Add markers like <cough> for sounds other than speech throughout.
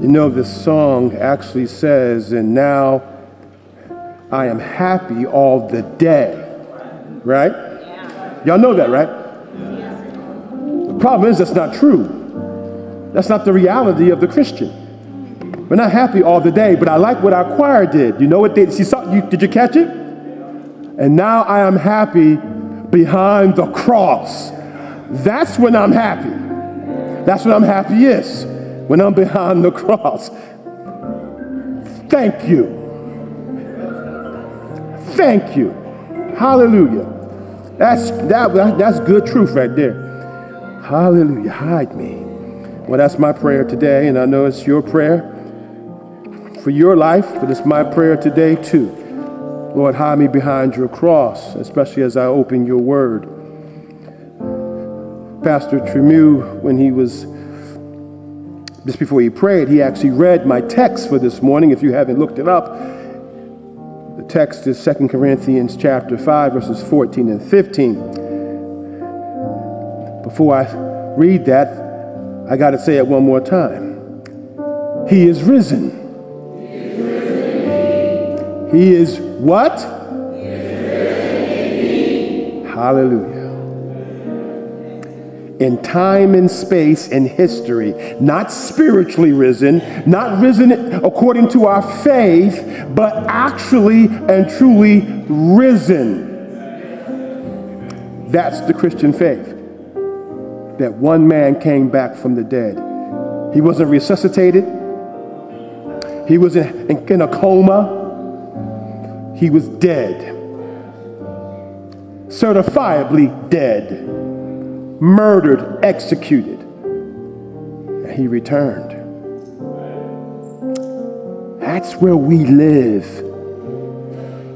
You know, this song actually says, and now I am happy all the day. Right? Y'all know that, right? The problem is that's not true. That's not the reality of the Christian. We're not happy all the day, but I like what our choir did. You know what they, see, you, did you catch it? And now I am happy behind the cross. That's when I'm happy. That's when I'm happiest when I'm behind the cross. Thank you. Thank you. Hallelujah. That's, that, that's good truth right there. Hallelujah. Hide me. Well, that's my prayer today, and I know it's your prayer for your life, but it's my prayer today too. Lord, hide me behind your cross, especially as I open your word. Pastor Tremu, when he was just before he prayed, he actually read my text for this morning. If you haven't looked it up, the text is 2 Corinthians chapter 5, verses 14 and 15. Before I read that, I got to say it one more time. He is risen. He is, risen he is what? He is Hallelujah in time and space and history, not spiritually risen, not risen according to our faith, but actually and truly risen. That's the Christian faith. That one man came back from the dead. He wasn't resuscitated, he was in, a coma, he was dead. Certifiably dead murdered, executed. And he returned. That's where we live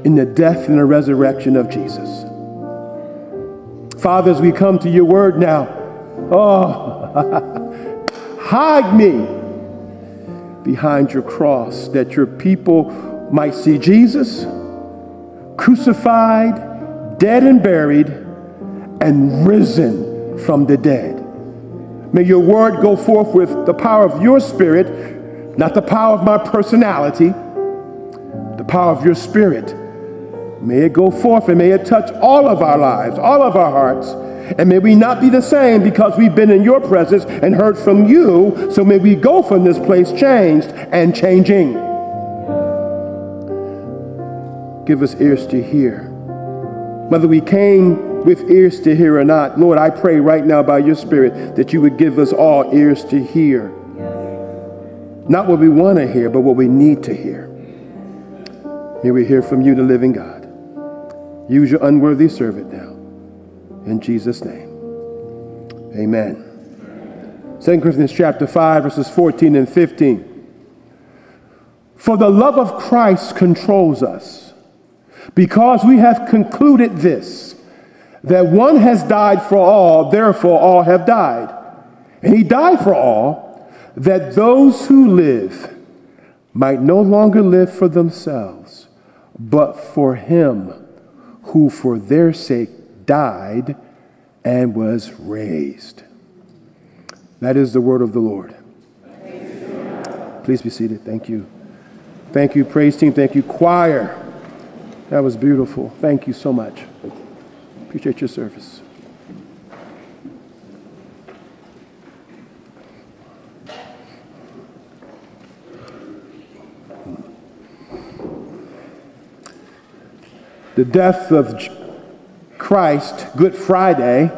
in the death and the resurrection of Jesus. Father, as we come to your word now, oh, <laughs> hide me behind your cross that your people might see Jesus crucified, dead and buried, and risen from the dead. May your word go forth with the power of your spirit, not the power of my personality, the power of your spirit. May it go forth and may it touch all of our lives, all of our hearts. And may we not be the same because we've been in your presence and heard from you. So may we go from this place changed and changing. Give us ears to hear. Whether we came with ears to hear or not. Lord, I pray right now by your Spirit that you would give us all ears to hear. Not what we want to hear, but what we need to hear. May we hear from you, the living God. Use your unworthy servant now. In Jesus' name. Amen. 2 Corinthians chapter 5, verses 14 and 15. For the love of Christ controls us, because we have concluded this that one has died for all, therefore all have died. And he died for all, that those who live might no longer live for themselves, but for him who for their sake died and was raised. That is the word of the Lord. Please be seated. Thank you. Thank you, praise team. Thank you, choir. That was beautiful. Thank you so much. Appreciate your service. The death of Christ, Good Friday,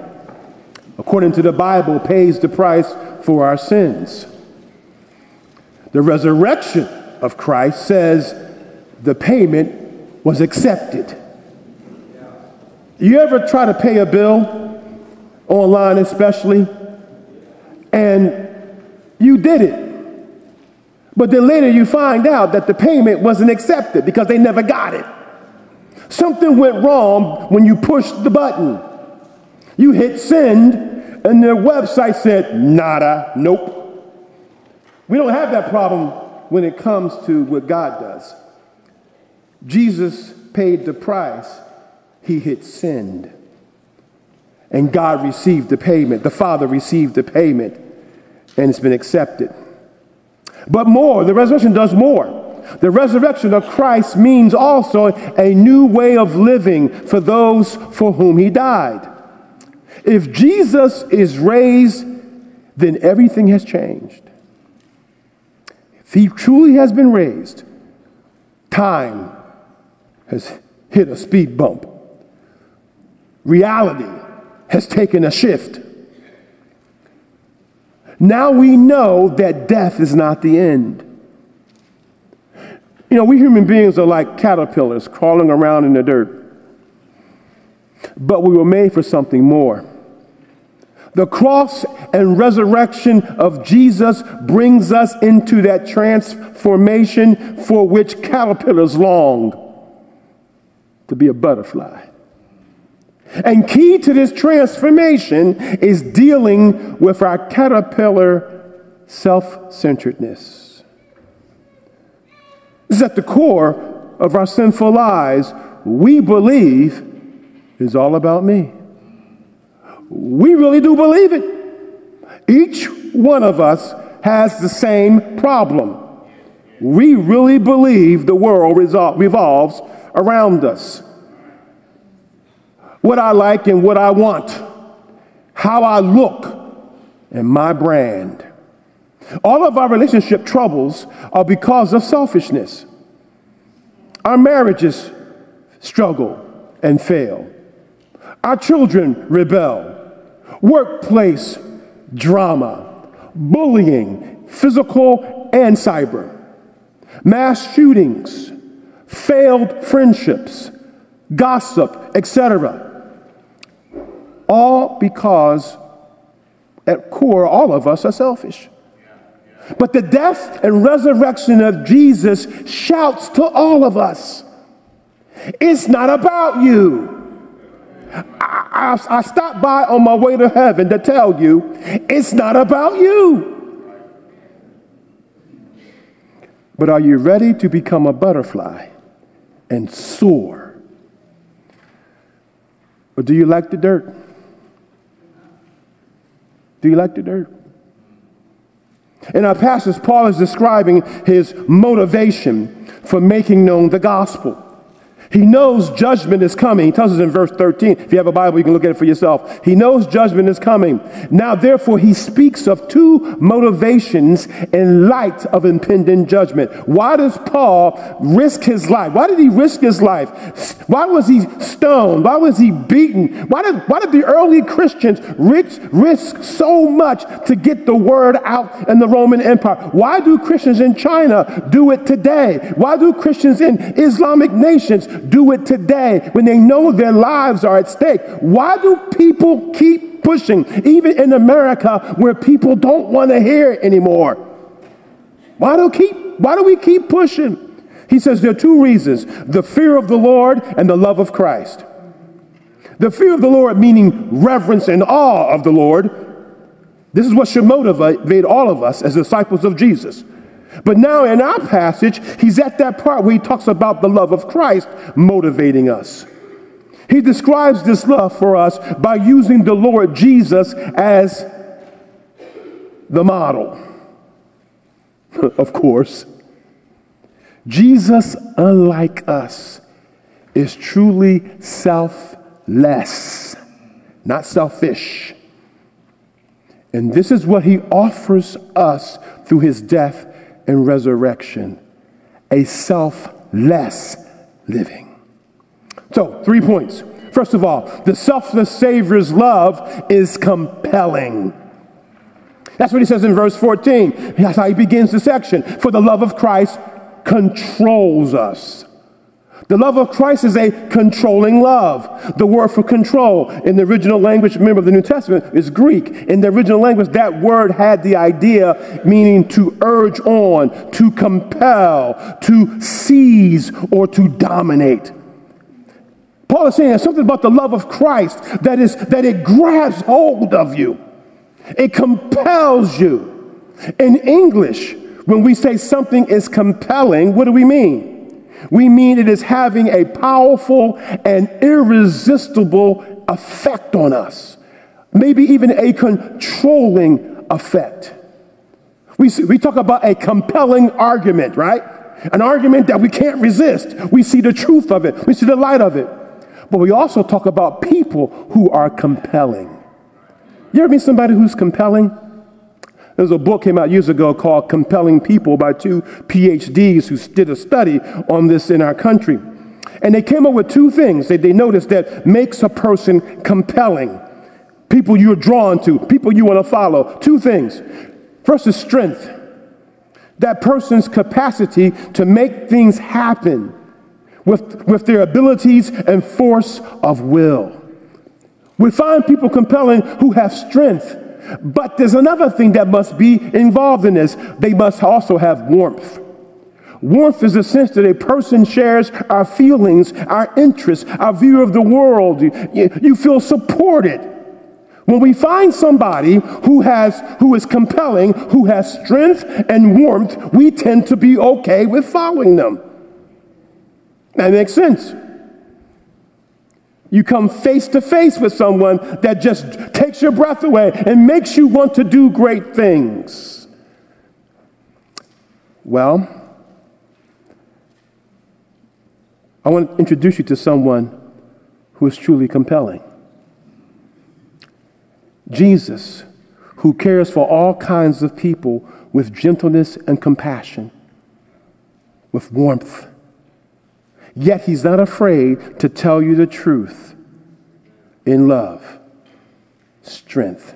according to the Bible, pays the price for our sins. The resurrection of Christ says the payment was accepted. You ever try to pay a bill, online especially, and you did it. But then later you find out that the payment wasn't accepted because they never got it. Something went wrong when you pushed the button. You hit send, and their website said, nada, nope. We don't have that problem when it comes to what God does. Jesus paid the price he had sinned. And God received the payment. The Father received the payment, and it's been accepted. But more, the resurrection does more. The resurrection of Christ means also a new way of living for those for whom he died. If Jesus is raised, then everything has changed. If he truly has been raised, time has hit a speed bump. Reality has taken a shift. Now we know that death is not the end. You know, we human beings are like caterpillars crawling around in the dirt. But we were made for something more. The cross and resurrection of Jesus brings us into that transformation for which caterpillars long to be a butterfly. And key to this transformation is dealing with our caterpillar self centeredness. This is at the core of our sinful lives. We believe is all about me. We really do believe it. Each one of us has the same problem. We really believe the world revolves around us. What I like and what I want, how I look, and my brand. All of our relationship troubles are because of selfishness. Our marriages struggle and fail. Our children rebel workplace drama, bullying, physical and cyber, mass shootings, failed friendships, gossip, etc. All because at core, all of us are selfish. But the death and resurrection of Jesus shouts to all of us it's not about you. I, I, I stopped by on my way to heaven to tell you it's not about you. But are you ready to become a butterfly and soar? Or do you like the dirt? Do you like the dirt? In our passage, Paul is describing his motivation for making known the gospel. He knows judgment is coming. He tells us in verse 13. If you have a Bible, you can look at it for yourself. He knows judgment is coming. Now, therefore, he speaks of two motivations in light of impending judgment. Why does Paul risk his life? Why did he risk his life? Why was he stoned? Why was he beaten? Why did, why did the early Christians risk, risk so much to get the word out in the Roman Empire? Why do Christians in China do it today? Why do Christians in Islamic nations do it today when they know their lives are at stake. Why do people keep pushing, even in America where people don't want to hear it anymore? Why do, keep, why do we keep pushing? He says there are two reasons the fear of the Lord and the love of Christ. The fear of the Lord, meaning reverence and awe of the Lord. This is what should motivate all of us as disciples of Jesus. But now in our passage, he's at that part where he talks about the love of Christ motivating us. He describes this love for us by using the Lord Jesus as the model. <laughs> of course. Jesus, unlike us, is truly selfless, not selfish. And this is what he offers us through his death and resurrection, a selfless living. So, three points. First of all, the selfless Savior's love is compelling. That's what he says in verse 14. That's how he begins the section. For the love of Christ controls us. The love of Christ is a controlling love. The word for control in the original language, remember the New Testament, is Greek. In the original language, that word had the idea meaning to urge on, to compel, to seize, or to dominate. Paul is saying there's something about the love of Christ that is that it grabs hold of you. It compels you. In English, when we say something is compelling, what do we mean? We mean it is having a powerful and irresistible effect on us, maybe even a controlling effect. We, see, we talk about a compelling argument, right? An argument that we can't resist. We see the truth of it, we see the light of it. But we also talk about people who are compelling. You ever meet somebody who's compelling? There's a book came out years ago called Compelling People by two PhDs who did a study on this in our country. And they came up with two things that they noticed that makes a person compelling. People you're drawn to, people you want to follow. Two things. First is strength. That person's capacity to make things happen with, with their abilities and force of will. We find people compelling who have strength. But there's another thing that must be involved in this. They must also have warmth. Warmth is the sense that a person shares our feelings, our interests, our view of the world. You, you feel supported. When we find somebody who has who is compelling, who has strength and warmth, we tend to be okay with following them. That makes sense. You come face to face with someone that just takes your breath away and makes you want to do great things. Well, I want to introduce you to someone who is truly compelling. Jesus, who cares for all kinds of people with gentleness and compassion, with warmth Yet he's not afraid to tell you the truth in love, strength.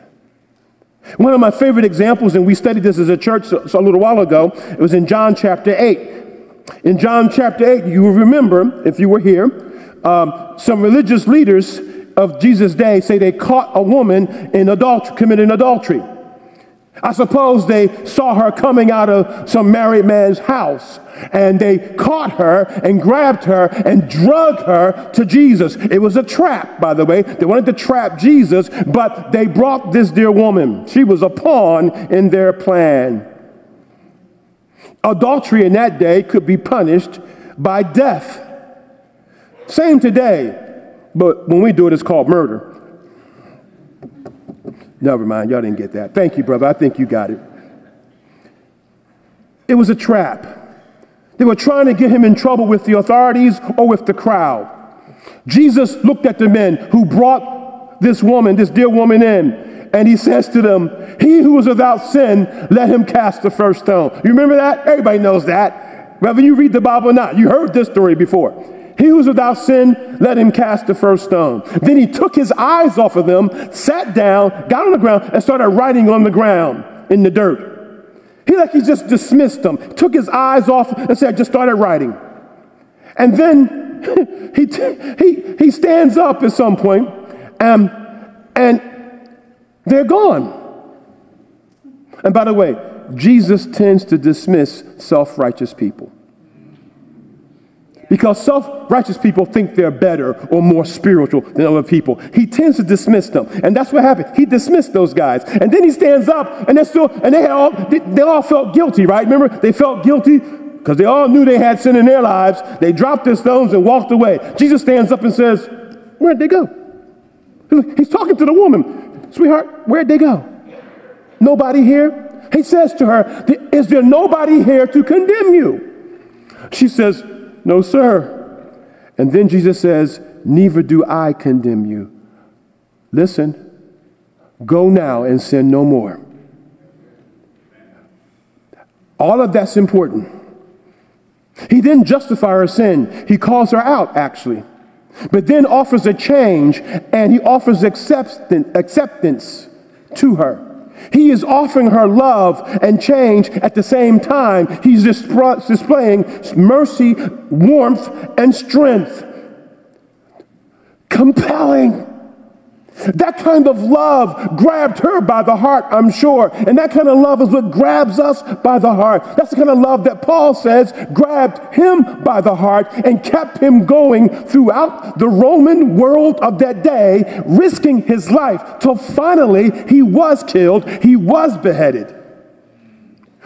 One of my favorite examples, and we studied this as a church a little while ago, it was in John chapter 8. In John chapter 8, you remember, if you were here, um, some religious leaders of Jesus' day say they caught a woman in adultery, committing adultery. I suppose they saw her coming out of some married man's house and they caught her and grabbed her and drug her to Jesus. It was a trap, by the way. They wanted to trap Jesus, but they brought this dear woman. She was a pawn in their plan. Adultery in that day could be punished by death. Same today, but when we do it, it's called murder. Never mind, y'all didn't get that. Thank you, brother. I think you got it. It was a trap. They were trying to get him in trouble with the authorities or with the crowd. Jesus looked at the men who brought this woman, this dear woman, in, and he says to them, He who is without sin, let him cast the first stone. You remember that? Everybody knows that. Whether you read the Bible or not, you heard this story before. He who's without sin, let him cast the first stone. Then he took his eyes off of them, sat down, got on the ground, and started writing on the ground in the dirt. He like he just dismissed them, took his eyes off, and said, just started writing. And then <laughs> he, he, he stands up at some point, and, and they're gone. And by the way, Jesus tends to dismiss self righteous people. Because self righteous people think they're better or more spiritual than other people. He tends to dismiss them. And that's what happened. He dismissed those guys. And then he stands up and they're still, and they all, they, they all felt guilty, right? Remember, they felt guilty because they all knew they had sin in their lives. They dropped their stones and walked away. Jesus stands up and says, Where'd they go? He's talking to the woman. Sweetheart, where'd they go? Nobody here? He says to her, Is there nobody here to condemn you? She says, no, sir. And then Jesus says, Neither do I condemn you. Listen, go now and sin no more. All of that's important. He didn't justify her sin, he calls her out, actually. But then offers a change and he offers acceptance to her. He is offering her love and change at the same time. He's displaying mercy, warmth, and strength. Compelling. That kind of love grabbed her by the heart, I'm sure. And that kind of love is what grabs us by the heart. That's the kind of love that Paul says grabbed him by the heart and kept him going throughout the Roman world of that day, risking his life till finally he was killed, he was beheaded.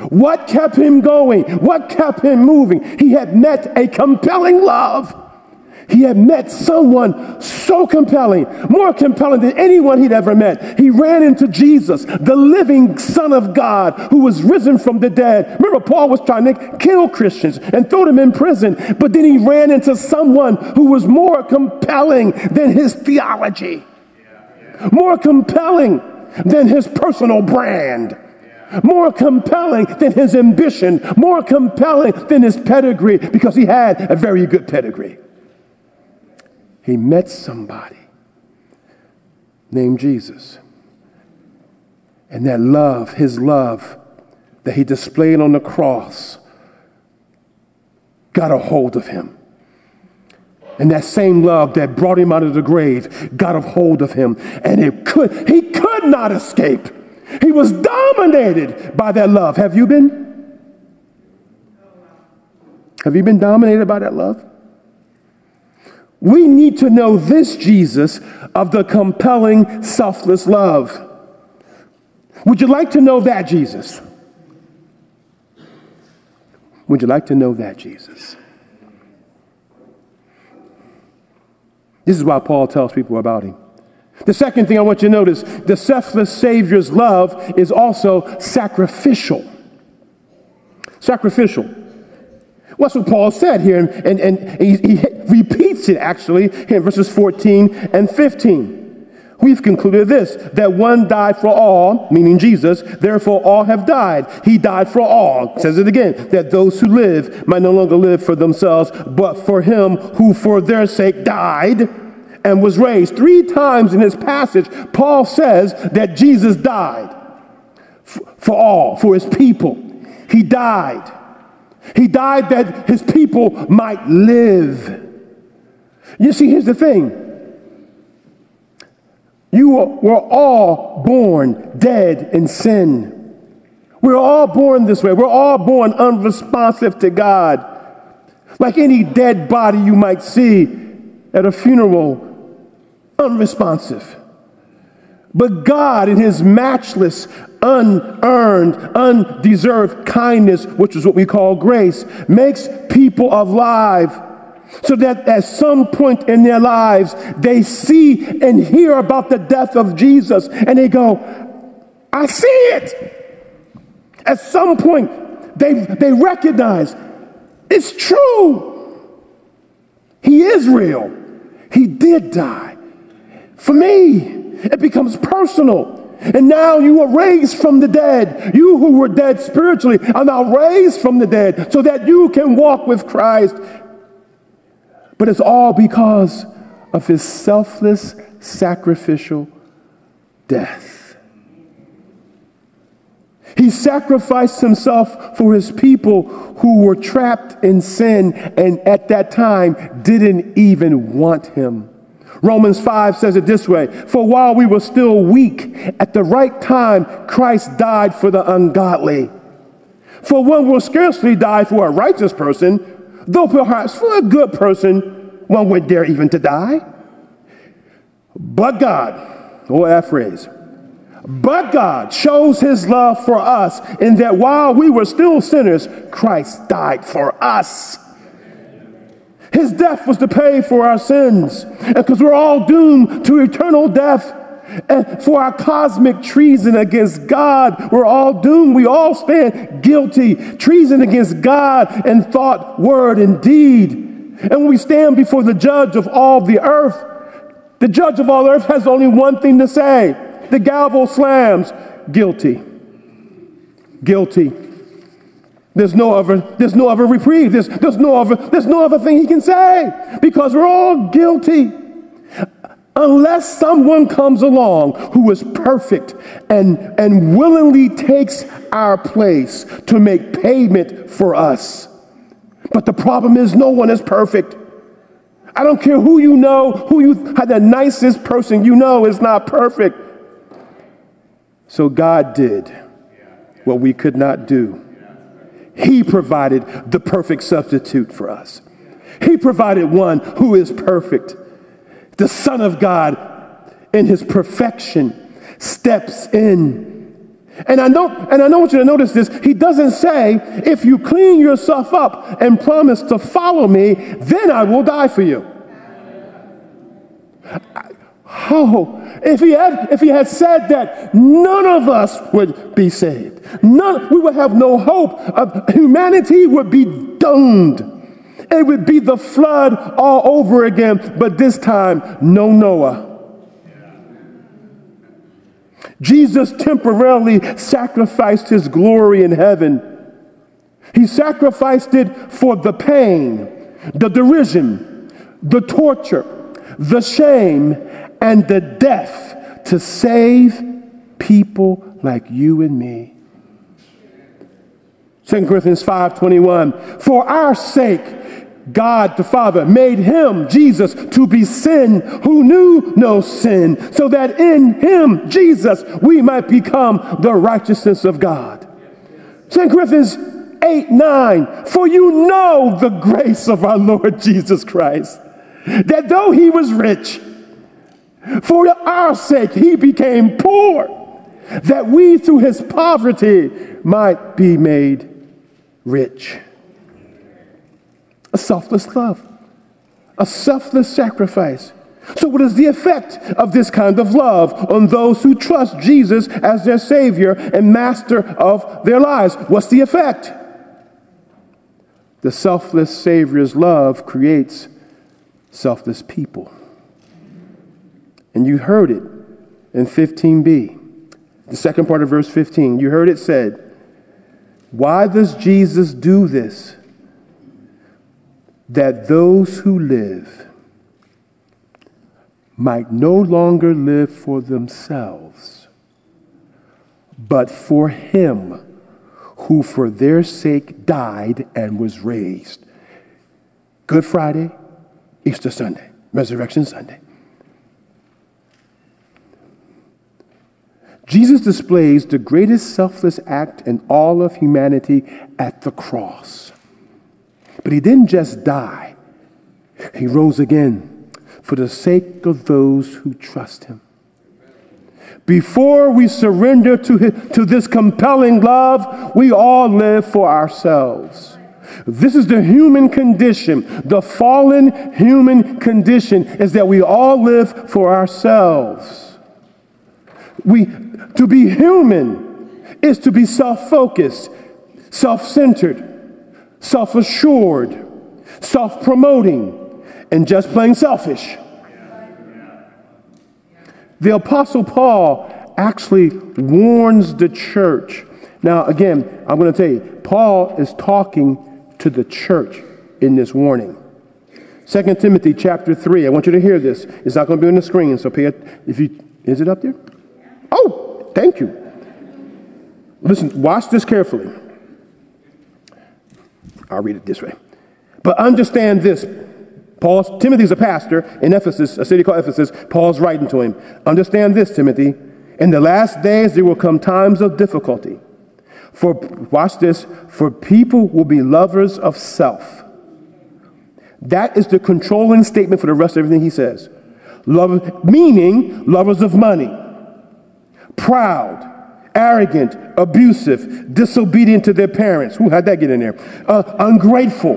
What kept him going? What kept him moving? He had met a compelling love. He had met someone so compelling, more compelling than anyone he'd ever met. He ran into Jesus, the living Son of God who was risen from the dead. Remember, Paul was trying to kill Christians and throw them in prison, but then he ran into someone who was more compelling than his theology, more compelling than his personal brand more compelling than his ambition, more compelling than his pedigree, because he had a very good pedigree. He met somebody named Jesus. And that love, his love that he displayed on the cross, got a hold of him. And that same love that brought him out of the grave got a hold of him. And it could, he could not escape. He was dominated by that love. Have you been? Have you been dominated by that love? We need to know this Jesus of the compelling, selfless love. Would you like to know that Jesus? Would you like to know that Jesus? This is why Paul tells people about him. The second thing I want you to notice the selfless Savior's love is also sacrificial. Sacrificial. What's what Paul said here, and, and, and he, he repeats it actually in verses 14 and 15. We've concluded this that one died for all, meaning Jesus, therefore all have died. He died for all. Says it again, that those who live might no longer live for themselves, but for him who for their sake died and was raised. Three times in this passage, Paul says that Jesus died for all, for his people. He died. He died that his people might live. You see, here's the thing. You were all born dead in sin. We're all born this way. We're all born unresponsive to God. Like any dead body you might see at a funeral unresponsive. But God, in His matchless, unearned, undeserved kindness, which is what we call grace, makes people alive so that at some point in their lives they see and hear about the death of Jesus and they go, I see it. At some point they, they recognize it's true. He is real. He did die for me. It becomes personal. And now you are raised from the dead. You who were dead spiritually are now raised from the dead so that you can walk with Christ. But it's all because of his selfless, sacrificial death. He sacrificed himself for his people who were trapped in sin and at that time didn't even want him. Romans 5 says it this way For while we were still weak, at the right time, Christ died for the ungodly. For one will scarcely die for a righteous person, though perhaps for a good person, one would dare even to die. But God, oh, that phrase, but God shows his love for us in that while we were still sinners, Christ died for us. His death was to pay for our sins. Because we're all doomed to eternal death. And for our cosmic treason against God, we're all doomed. We all stand guilty. Treason against God in thought, word, and deed. And when we stand before the judge of all the earth, the judge of all earth has only one thing to say. The gavel slams guilty. Guilty. There's no other, there's no other reprieve. There's, there's, no other, there's no other thing he can say because we're all guilty. Unless someone comes along who is perfect and, and willingly takes our place to make payment for us. But the problem is, no one is perfect. I don't care who you know, who you have the nicest person you know is not perfect. So God did what we could not do. He provided the perfect substitute for us. He provided one who is perfect. The Son of God, in his perfection, steps in. And I know, and I want you to notice this. He doesn't say, if you clean yourself up and promise to follow me, then I will die for you. Oh, if he had if he had said that, none of us would be saved. None, we would have no hope. Of, humanity would be doomed. It would be the flood all over again, but this time, no Noah. Jesus temporarily sacrificed his glory in heaven. He sacrificed it for the pain, the derision, the torture, the shame, and the death to save people like you and me. 2 Corinthians 5:21 For our sake God the Father made him Jesus to be sin who knew no sin so that in him Jesus we might become the righteousness of God. 2 Corinthians 8 9 For you know the grace of our Lord Jesus Christ that though he was rich for our sake, he became poor, that we through his poverty might be made rich. A selfless love, a selfless sacrifice. So, what is the effect of this kind of love on those who trust Jesus as their Savior and Master of their lives? What's the effect? The selfless Savior's love creates selfless people. And you heard it in 15b, the second part of verse 15. You heard it said, Why does Jesus do this? That those who live might no longer live for themselves, but for him who for their sake died and was raised. Good Friday, Easter Sunday, Resurrection Sunday. Jesus displays the greatest selfless act in all of humanity at the cross. But he didn't just die, he rose again for the sake of those who trust him. Before we surrender to, his, to this compelling love, we all live for ourselves. This is the human condition. The fallen human condition is that we all live for ourselves. We, to be human is to be self focused, self centered, self assured, self promoting, and just plain selfish. The Apostle Paul actually warns the church. Now, again, I'm going to tell you, Paul is talking to the church in this warning. 2 Timothy chapter 3. I want you to hear this. It's not going to be on the screen, so pay it. If you is it up there? Oh, Thank you. Listen, watch this carefully. I'll read it this way. But understand this. Paul, Timothy's a pastor in Ephesus, a city called Ephesus. Paul's writing to him. Understand this, Timothy. In the last days there will come times of difficulty. For watch this, for people will be lovers of self. That is the controlling statement for the rest of everything he says. Love, meaning lovers of money proud, arrogant, abusive, disobedient to their parents. Who had that get in there? Uh, ungrateful,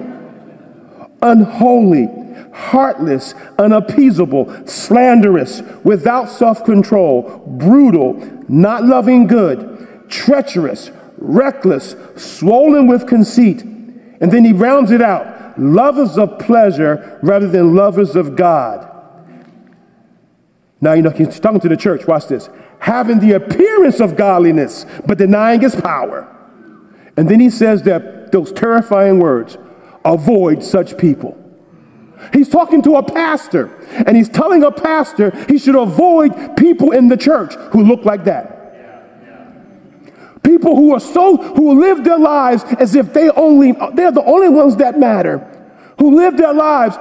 unholy, heartless, unappeasable, slanderous, without self control, brutal, not loving good, treacherous, reckless, swollen with conceit. And then he rounds it out lovers of pleasure rather than lovers of God. Now, you know, he's talking to the church. Watch this having the appearance of godliness, but denying its power. And then he says that those terrifying words avoid such people. He's talking to a pastor, and he's telling a pastor he should avoid people in the church who look like that. People who are so, who live their lives as if they only, they're the only ones that matter, who live their lives.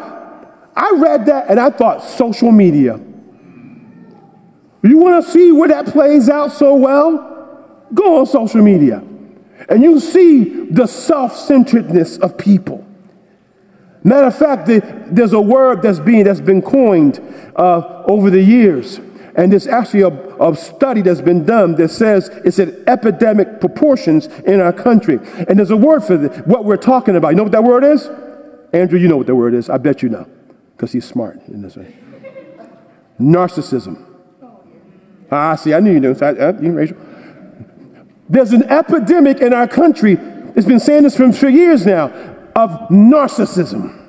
I read that and I thought social media. You want to see where that plays out so well? Go on social media and you see the self centeredness of people. Matter of fact, there's a word that's being that's been coined uh, over the years, and there's actually a, a, study that's been done that says it's at epidemic proportions in our country. And there's a word for this, what we're talking about. You know what that word is? Andrew, you know what the word is. I bet you know, because he's smart in this way. narcissism. Ah, see, I knew you knew. I, I, you, Rachel. There's an epidemic in our country. It's been saying this for, for years now of narcissism.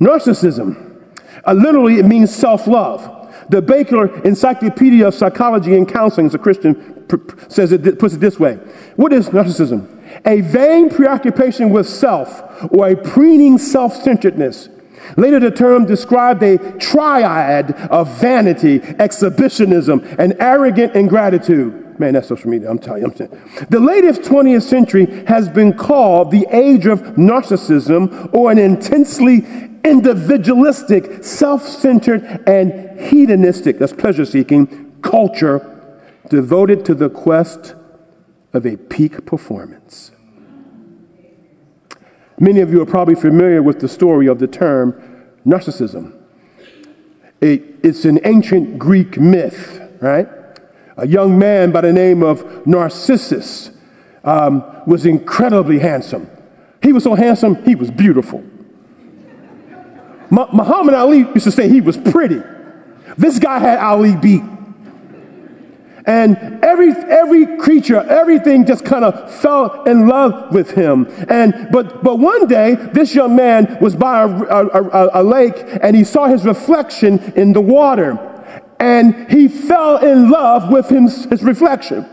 Narcissism. Uh, literally, it means self love. The Baker Encyclopedia of Psychology and Counseling, as a Christian, says it, puts it this way What is narcissism? A vain preoccupation with self or a preening self centeredness. Later, the term described a triad of vanity, exhibitionism, and arrogant ingratitude. Man, that's social media. I'm telling you. I'm saying. The latest 20th century has been called the age of narcissism or an intensely individualistic, self centered, and hedonistic, that's pleasure seeking, culture devoted to the quest of a peak performance. Many of you are probably familiar with the story of the term narcissism. It, it's an ancient Greek myth, right? A young man by the name of Narcissus um, was incredibly handsome. He was so handsome, he was beautiful. Muhammad Ali used to say he was pretty. This guy had Ali beat. And every, every creature, everything just kind of fell in love with him. And, but, but one day, this young man was by a, a, a, a lake and he saw his reflection in the water. And he fell in love with his, his reflection.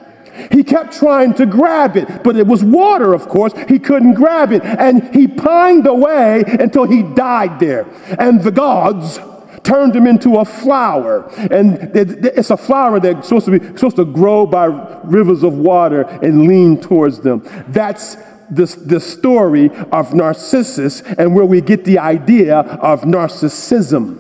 He kept trying to grab it, but it was water, of course. He couldn't grab it. And he pined away until he died there. And the gods turned him into a flower. And it's a flower that's supposed to be supposed to grow by rivers of water and lean towards them. That's the, the story of Narcissus and where we get the idea of narcissism.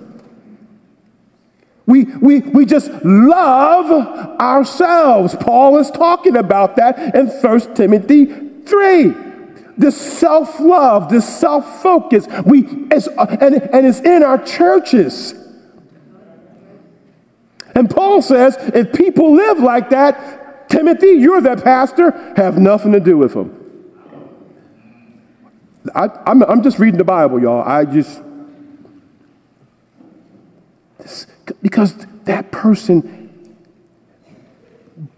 We, we, we just love ourselves. Paul is talking about that in 1 Timothy 3. This self love, this self focus, we, it's, uh, and, and it's in our churches. And Paul says if people live like that, Timothy, you're their pastor, have nothing to do with them. I, I'm, I'm just reading the Bible, y'all. I just, because that person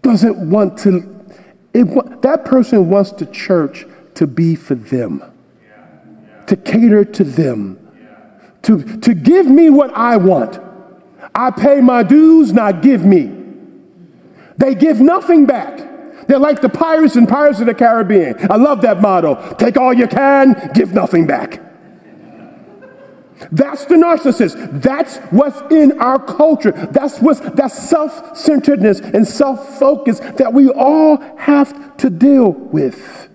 doesn't want to, it, that person wants the church to be for them, to cater to them, to, to give me what I want. I pay my dues, now give me. They give nothing back. They're like the pirates and Pirates of the Caribbean. I love that motto. Take all you can, give nothing back. That's the narcissist. That's what's in our culture. That's what's that self-centeredness and self-focus that we all have to deal with.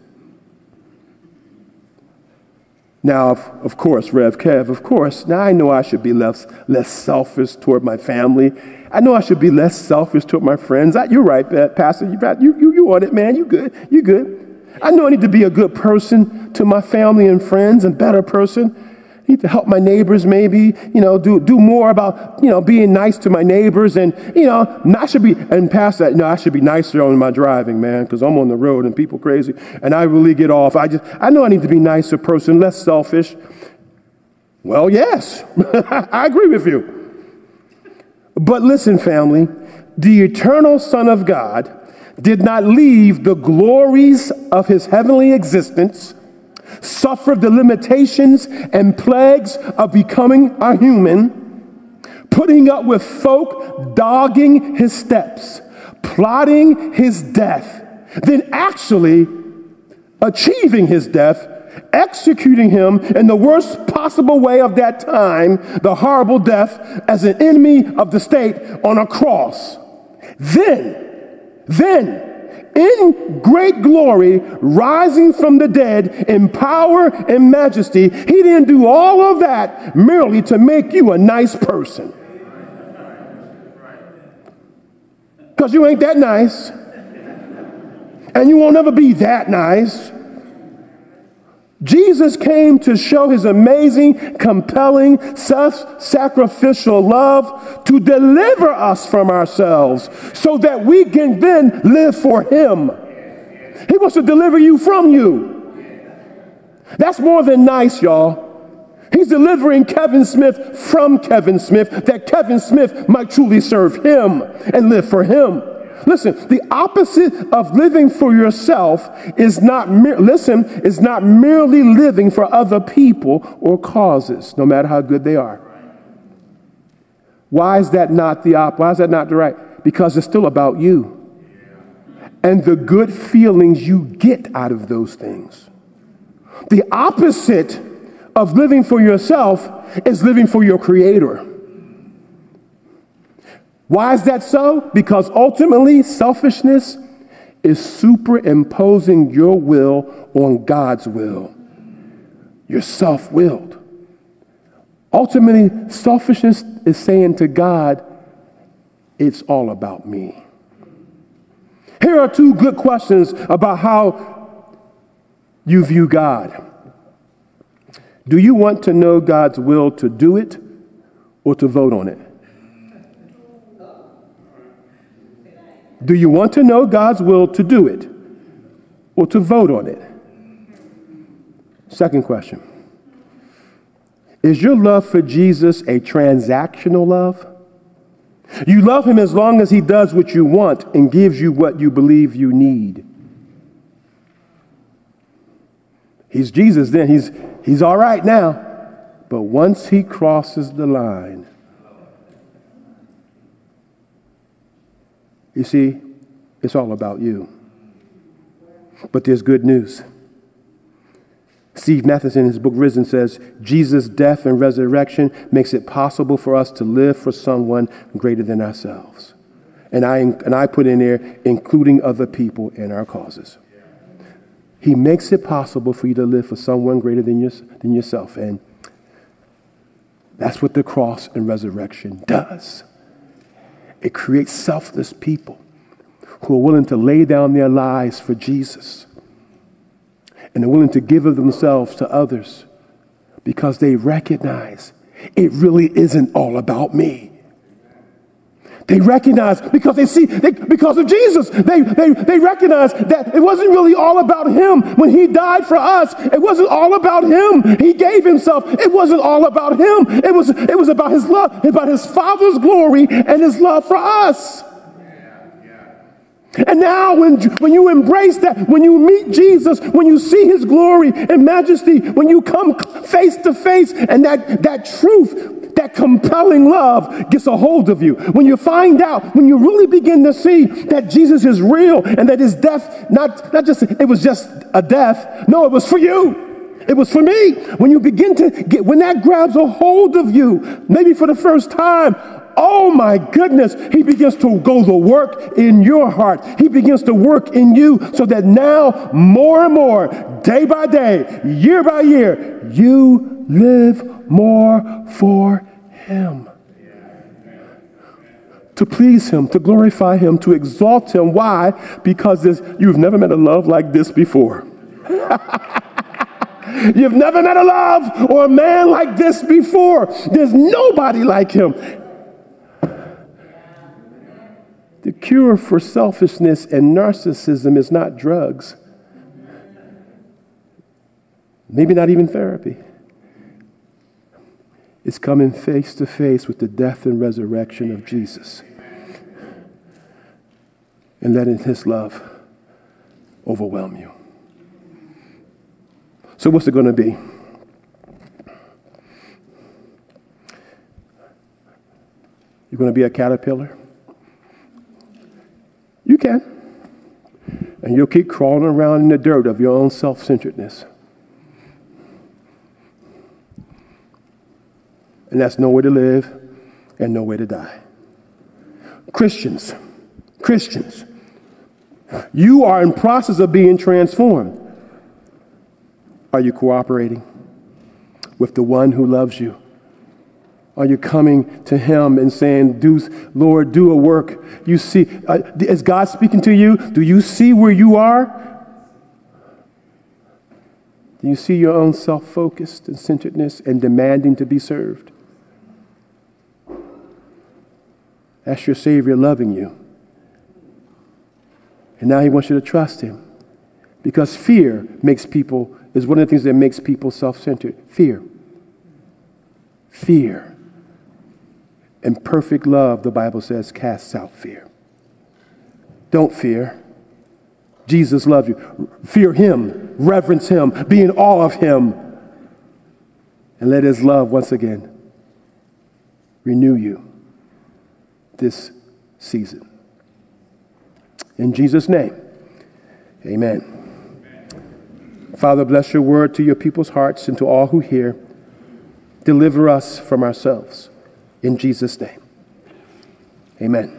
Now, of, of course, Rev Kev, of course, now I know I should be less, less selfish toward my family. I know I should be less selfish toward my friends. I, you're right, Pastor. You, you, you, you on it, man. You good. You good. I know I need to be a good person to my family and friends and better person to help my neighbors maybe, you know, do, do more about, you know, being nice to my neighbors and, you know, I should be, and past that, no, I should be nicer on my driving, man, because I'm on the road and people crazy and I really get off. I just, I know I need to be nicer person, less selfish. Well, yes, <laughs> I agree with you. But listen, family, the eternal Son of God did not leave the glories of his heavenly existence suffered the limitations and plagues of becoming a human, putting up with folk dogging his steps, plotting his death, then actually achieving his death, executing him in the worst possible way of that time, the horrible death as an enemy of the state on a cross. Then, then, in great glory, rising from the dead in power and majesty. He didn't do all of that merely to make you a nice person. Because you ain't that nice. And you won't ever be that nice. Jesus came to show his amazing, compelling, self sacrificial love to deliver us from ourselves so that we can then live for him. He wants to deliver you from you. That's more than nice, y'all. He's delivering Kevin Smith from Kevin Smith that Kevin Smith might truly serve him and live for him. Listen, the opposite of living for yourself is not listen, is not merely living for other people or causes, no matter how good they are. Why is that not the op? Why is that not the right? Because it's still about you and the good feelings you get out of those things. The opposite of living for yourself is living for your creator. Why is that so? Because ultimately, selfishness is superimposing your will on God's will. You're self willed. Ultimately, selfishness is saying to God, It's all about me. Here are two good questions about how you view God. Do you want to know God's will to do it or to vote on it? Do you want to know God's will to do it or to vote on it? Second question Is your love for Jesus a transactional love? You love him as long as he does what you want and gives you what you believe you need. He's Jesus then. He's, he's all right now. But once he crosses the line, you see, it's all about you. But there's good news. Steve Mathewson, in his book Risen, says Jesus' death and resurrection makes it possible for us to live for someone greater than ourselves. And I, and I put in there, including other people in our causes. He makes it possible for you to live for someone greater than, your, than yourself. And that's what the cross and resurrection does. It creates selfless people who are willing to lay down their lives for Jesus and are willing to give of themselves to others because they recognize it really isn't all about me. They recognize because they see, they, because of Jesus, they, they, they recognize that it wasn't really all about him when he died for us. It wasn't all about him. He gave himself. It wasn't all about him. It was, it was about his love, about his Father's glory and his love for us. And now, when, when you embrace that, when you meet Jesus, when you see his glory and majesty, when you come face to face, and that, that truth, that compelling love gets a hold of you, when you find out, when you really begin to see that Jesus is real and that his death, not, not just, it was just a death, no, it was for you. It was for me. When you begin to get, when that grabs a hold of you, maybe for the first time, oh my goodness, he begins to go to work in your heart. He begins to work in you so that now, more and more, day by day, year by year, you live more for him. To please him, to glorify him, to exalt him. Why? Because this, you've never met a love like this before. <laughs> You've never met a love or a man like this before. There's nobody like him. The cure for selfishness and narcissism is not drugs, maybe not even therapy. It's coming face to face with the death and resurrection of Jesus and letting His love overwhelm you. So, what's it going to be? You're going to be a caterpillar? You can. And you'll keep crawling around in the dirt of your own self centeredness. And that's no way to live and no way to die. Christians, Christians, you are in process of being transformed. Are you cooperating with the one who loves you? Are you coming to Him and saying, do, Lord, do a work? You see, uh, is God speaking to you? Do you see where you are? Do you see your own self focused and centeredness and demanding to be served? That's your Savior loving you. And now He wants you to trust Him. Because fear makes people, is one of the things that makes people self centered. Fear. fear. And perfect love, the Bible says, casts out fear. Don't fear. Jesus loves you. Fear him, reverence him, be in awe of him, and let his love once again renew you this season. In Jesus' name, amen. Father, bless your word to your people's hearts and to all who hear. Deliver us from ourselves. In Jesus' name, amen.